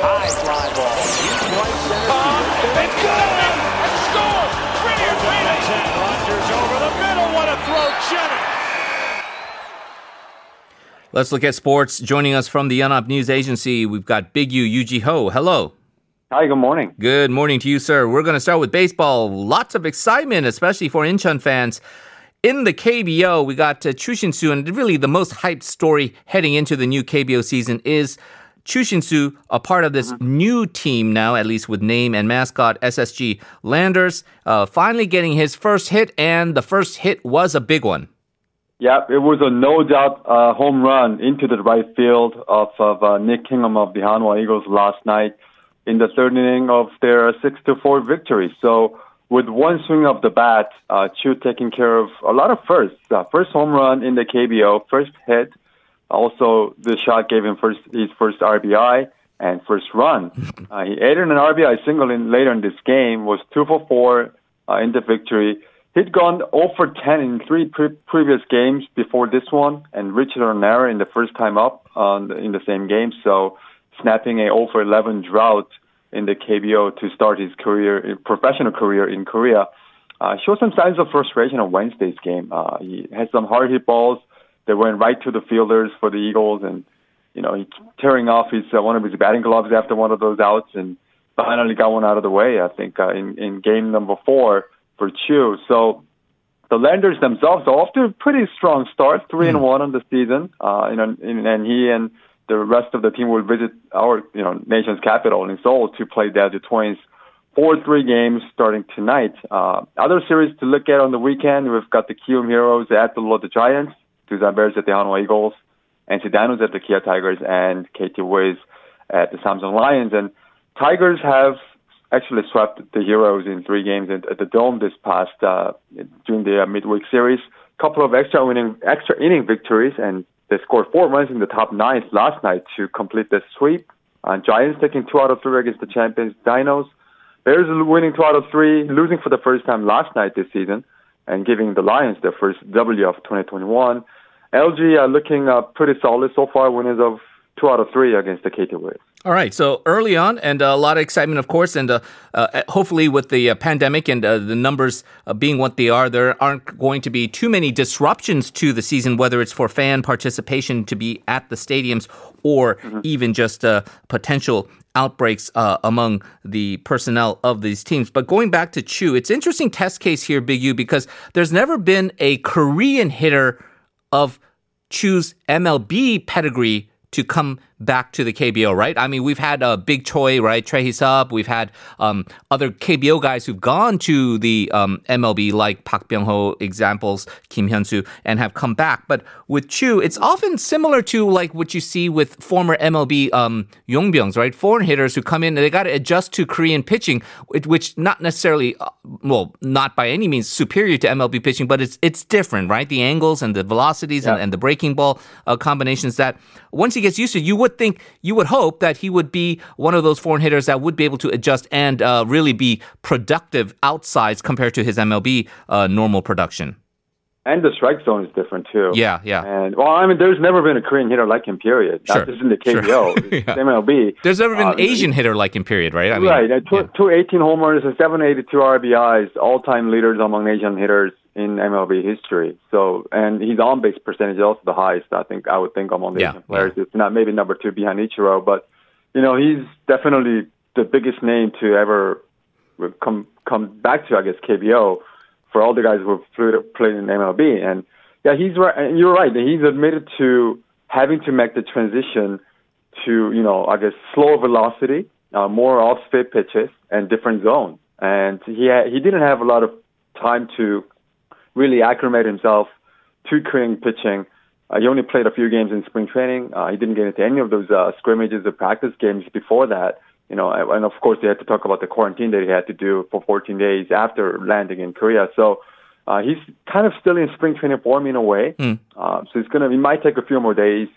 High fly ball. Deep right center. Uh, it's good! And score! Brilliant reading! Rogers over the middle. What a throw, Jennings! Let's look at sports. Joining us from the Yonhap News Agency, we've got Big U Yoo Jee-Ho. Hello. Hi, good morning. Good morning to you, sir. We're going to start with baseball. Lots of excitement, especially for Incheon fans. In the KBO, we got uh, Choo Shin-soo, and really the most hyped story heading into the new KBO season is Choo Shin-soo, a part of this Mm-hmm. new team now, at least with name and mascot SSG Landers, uh, finally getting his first hit, and the first hit was a big one. Yeah, it was a no doubt uh, home run into the right field of, of uh, Nick Kingham of the Hanwha Eagles last night in the third inning of their six to four victory. So with one swing of the bat, uh, Choo taking care of a lot of firsts. Uh, first home run in the KBO, first hit. Also, the shot gave him first his first RBI and first run. Uh, he added an RBI single in later in this game. Was two for four uh, in the victory. He'd gone 0 for 10 in three pre- previous games before this one, and reached an error in the first time up on the, in the same game. So, snapping a 0 for 11 drought in the KBO to start his career, professional career in Korea. Uh, showed some signs of frustration on Wednesday's game. Uh, he had some hard hit balls that went right to the fielders for the Eagles, and you know, he's tearing off his uh, one of his batting gloves after one of those outs, and finally got one out of the way. I think uh, in in game number four for Choo. So the Landers themselves are off to a pretty strong start, three and one on the season. Uh, you know, and, and he and the rest of the team will visit our you know nation's capital in Seoul to play the the Twins four three games starting tonight. Uh, other series to look at on the weekend, we've got the Kiwoom Heroes at the Lotte Giants, Doosan Bears at the Hanwha Eagles, and NC Dinos at the Kia Tigers, and KT Wiz at the Samsung Lions. And Tigers have actually swept the Heroes in three games at, at the Dome this past uh, during the uh, midweek series. A Couple of extra winning, extra inning victories, and they scored four runs in the top nine last night to complete the sweep. Uh, Giants taking two out of three against the champions Dinos. Bears winning two out of three, losing for the first time last night this season, and giving the Lions their first W of 2021. LG are looking uh, pretty solid so far, winners of two out of three against the KT Wiz. All right, so early on, and a lot of excitement, of course, and uh, uh, hopefully with the uh, pandemic and uh, the numbers uh, being what they are, there aren't going to be too many disruptions to the season, whether it's for fan participation to be at the stadiums or even just uh, potential outbreaks uh, among the personnel of these teams. But going back to Choo, it's interesting test case here, Big U, because there's never been a Korean hitter of Choo's MLB pedigree to come back to the KBO, right? I mean, we've had uh, Big Choi, right? Trey. We've had um, other KBO guys who've gone to the um, MLB, like Park Byung Ho, examples, Kim Hyun Soo, and have come back. But with Choo, it's often similar to like what you see with former MLB um, Yong Byungs, right? Foreign hitters who come in, they got to adjust to Korean pitching, which- not necessarily, uh, well, not by any means superior to MLB pitching, but it's it's different, right? The angles and the velocities and, and the breaking ball uh, combinations that once he gets used to, you would think, you would hope that he would be one of those foreign hitters that would be able to adjust and uh, really be productive outsides compared to his MLB uh, normal production. And the strike zone is different too. Yeah, yeah. And well, I mean, there's never been a Korean hitter like him. Period. Sure, Not just in the. KBO, it's Yeah. MLB. There's never been Uh, an Asian hitter like him, period, right? I mean, right. Two, yeah. two 18 homers and 782 RBIs, all-time leaders among Asian hitters in MLB history. So, and his on-base percentage is also the highest. I think I would think among the Yeah, Asian players. It's not maybe number two behind Ichiro, but you know he's definitely the biggest name to ever come come back to I guess KBO for all the guys who have played, in MLB. And yeah, he's right. And you're right. He's admitted to having to make the transition to you know I guess slower velocity, uh, more off-speed pitches, and different zone. And he ha- he didn't have a lot of time to really acclimate himself to Korean pitching. Uh, he only played a few games in spring training. Uh, he didn't get into any of those uh, scrimmages or practice games before that. You know, and of course they had to talk about the quarantine that he had to do for 14 days after landing in Korea. So uh, he's kind of still in spring training form in a way. Mm. Uh, so it's gonna, it might take a few more days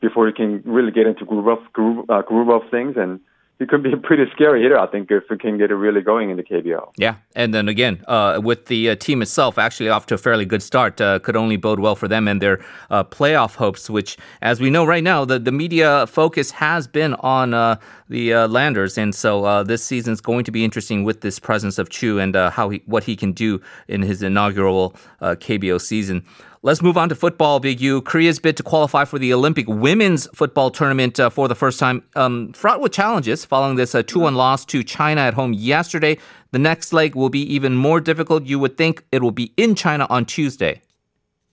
before he can really get into groove of groove, uh, groove of things and he could be a pretty scary hitter, I think, if he can get it really going in the KBO. Yeah, and then again, uh, with the uh, team itself actually off to a fairly good start, uh, could only bode well for them and their uh, playoff hopes. Which, as we know right now, the the media focus has been on uh, the uh, Landers, and so this season is going to be interesting with this presence of Choo and how he what he can do in his inaugural KBO season. Let's move on to football, Big U. Korea's bid to qualify for the Olympic women's football tournament uh, for the first time, um, fraught with challenges following this uh, 2 1 loss to China at home yesterday. The next leg will be even more difficult. You would think it will be in China on Tuesday.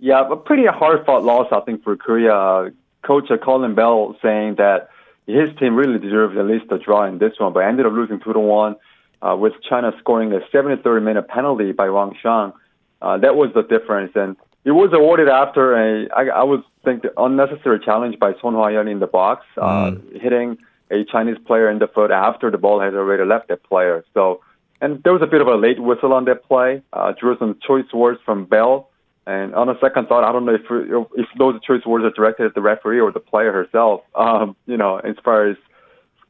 Yeah, a pretty hard fought loss, I think, for Korea. Coach Colin Bell saying that his team really deserved at least a draw in this one, but ended up losing 2 to 1 uh, with China scoring a 73 minute penalty by Wang Shuang. Uh, that was the difference. And it was awarded after a, I, I would think, unnecessary challenge by Son Hwa-yeon in the box, uh, mm. hitting a Chinese player in the foot after the ball has already left that player. So, and there was a bit of a late whistle on that play. Uh, drew some choice words from Bell. And on a second thought, I don't know if if those choice words are directed at the referee or the player herself. Um, you know, as far as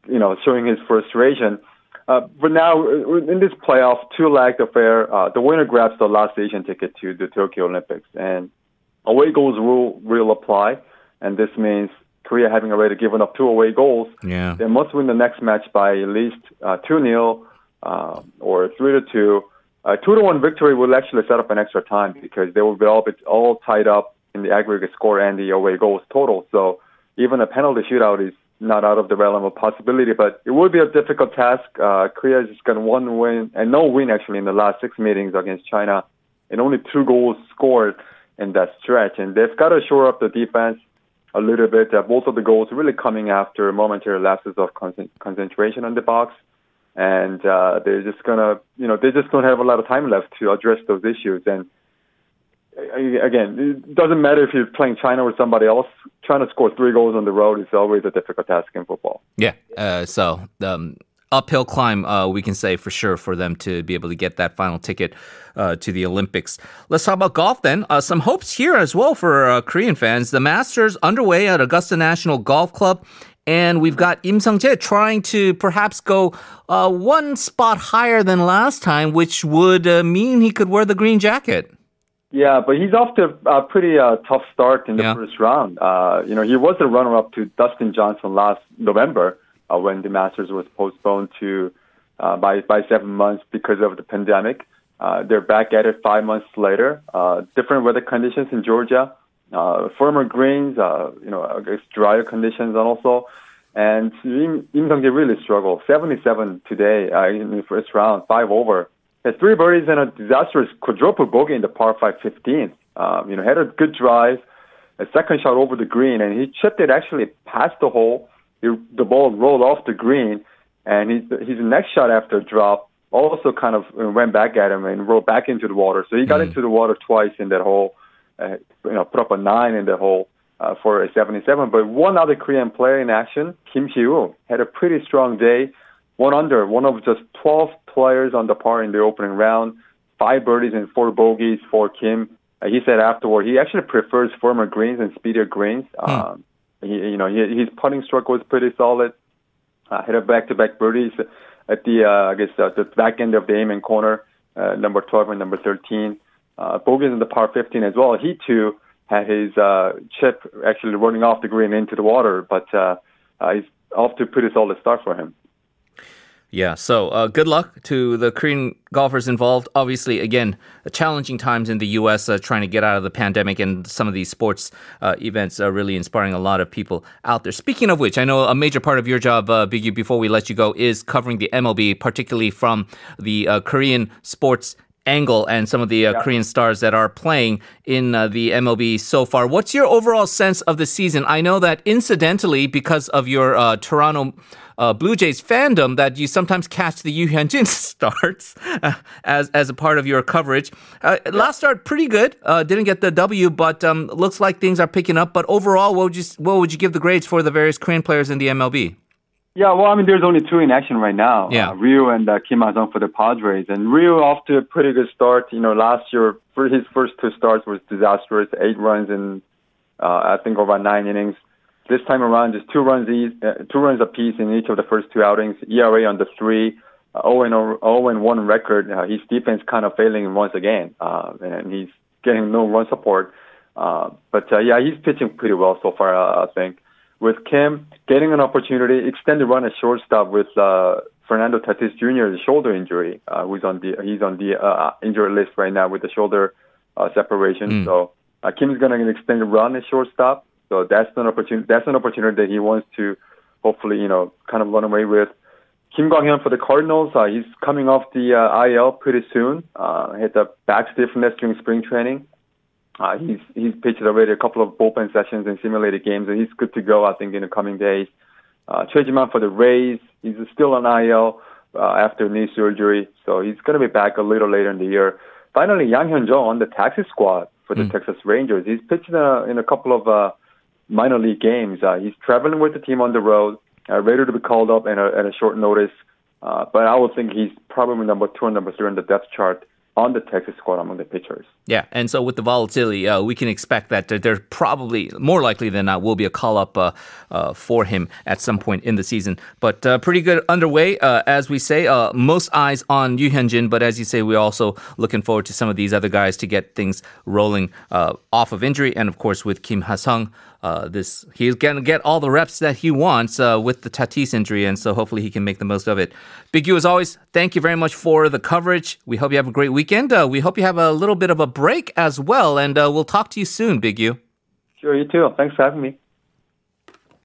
you know, showing his frustration. Uh, but now uh, in this playoff two-leg affair, uh, the winner grabs the last Asian ticket to the Tokyo Olympics, and away goals rule will apply, and this means Korea having already given up two away goals, yeah. they must win the next match by at least uh, two 0 uh, or three to two. A two to one victory will actually set up an extra time because they will be all, all tied up in the aggregate score and the away goals total. So even a penalty shootout is not out of the realm of possibility, but it will be a difficult task. Uh, Korea has just got one win and no win actually in the last six meetings against China, and only two goals scored in that stretch. And they've got to shore up the defense a little bit. Uh, both of the goals really coming after momentary lapses of con- concentration on the box, and uh, they're just gonna, you know, they just don't have a lot of time left to address those issues. And again, it doesn't matter if you're playing China or somebody else. Trying to score three goals on the road is always a difficult task in football. Yeah. Uh, so um, uphill climb, uh, we can say for sure for them to be able to get that final ticket uh, to the Olympics. Let's talk about golf then. Uh, some hopes here as well for uh, Korean fans. The Masters underway at Augusta National Golf Club. And we've got Im Sung Jae trying to perhaps go uh, one spot higher than last time, which would mean he could wear the green jacket. Yeah, but he's off to a pretty uh, tough start in the yeah. first round. Uh, you know, he was the runner-up to Dustin Johnson last November uh, when the Masters was postponed to uh, by by seven months because of the pandemic. Uh, they're back at it five months later. Uh, different weather conditions in Georgia, uh, firmer greens, uh, you know, I guess drier conditions, and also. And Im, Sung really struggled. 77 today uh, in the first round, five over had three birdies and a disastrous quadruple bogey in the par 5 15. Um, you know, had a good drive, a second shot over the green, and he chipped it actually past the hole. He, the ball rolled off the green, and his, his next shot after a drop also kind of went back at him and rolled back into the water. So he got mm. into the water twice in that hole, uh, you know, put up a nine in the hole. Uh, for a 77, but one other Korean player in action, Kim Si-woo, had a pretty strong day one under, one of just 12 players on the par in the opening round, five birdies and four bogeys for Kim. Uh, he said afterward he actually prefers firmer greens and speedier greens. Hmm. Um, he, you know, he, his putting stroke was pretty solid. Uh, hit a back-to-back birdies at the, uh, I guess, uh, the back end of the Amen corner, uh, number 12 and number 13. Uh, bogeys in the par 15 as well. He too had his uh, chip actually running off the green into the water, but uh, uh, he's off to a pretty solid start for him. Yeah, so uh, good luck to the Korean golfers involved. Obviously, again, challenging times in the U.S. Uh, trying to get out of the pandemic, and some of these sports uh, events are really inspiring a lot of people out there. Speaking of which, I know a major part of your job, uh, Biggie, before we let you go, is covering the MLB, particularly from the uh, Korean sports angle and some of the uh, yeah. Korean stars that are playing in uh, the MLB so far. What's your overall sense of the season? I know that incidentally, because of your uh, Toronto uh, Blue Jays fandom that you sometimes catch the Ryu Hyun-jin starts uh, as as a part of your coverage. Uh. Last start pretty good. Uh, didn't get the W, but um, looks like things are picking up. But overall, what would you what would you give the grades for the various Korean players in the MLB? Yeah, well, I mean, there's only two in action right now. Yeah. Uh, Ryu and uh, Kim Ha-sung for the Padres. And Ryu off to a pretty good start. You know, last year, for his first two starts was disastrous. Eight runs in, uh, I think, over nine innings. This time around, just two runs each, uh, two runs apiece in each of the first two outings. ERA under three, uh, 0 and 0 and 1 record. Uh, his defense kind of failing once again, uh, and he's getting no run support. Uh, but uh, yeah, he's pitching pretty well so far. Uh, I think with Kim getting an opportunity, extended run at shortstop with uh, Fernando Tatis Jr.'s shoulder injury. Uh, who's on the he's on the uh, injured list right now with the shoulder uh, separation. Mm. So uh, Kim's going to extend a run at shortstop. So that's an opportunity. That's an opportunity that he wants to hopefully you know kind of run away with. Kim Kwang-hyun for the Cardinals, uh, he's coming off the uh, IL pretty soon. Uh, had the back stiffness during spring training. Uh, he's he's pitched already a couple of bullpen sessions and simulated games, and he's good to go. I think in the coming days. Uh, Choi Ji-man for the Rays, he's still on IL uh, after knee surgery, so he's going to be back a little later in the year. Finally, Yang Hyun-jo on the taxi squad for the mm. Texas Rangers. He's pitched in a, in a couple of uh, minor league games. Uh, he's traveling with the team on the road, uh, ready to be called up at a, at a short notice. Uh, but I would think he's probably number two and number three on the depth chart on the Texas squad among the pitchers. Yeah, and so with the volatility, uh, we can expect that there probably, more likely than not, will be a call up uh, uh, for him at some point in the season. But uh, pretty good underway, uh, as we say. Uh, most eyes on Ryu Hyun-jin, but as you say, we're also looking forward to some of these other guys to get things rolling off of injury. And of course, with Kim Ha-sung, uh, this he's gonna get all the reps that he wants uh, with the Tatis injury, and so hopefully he can make the most of it. Big U, as always, thank you very much for the coverage. We hope you have a great weekend. Uh, we hope you have a little bit of a break as well, and uh, we'll talk to you soon, Big U. Sure, you too. Thanks for having me.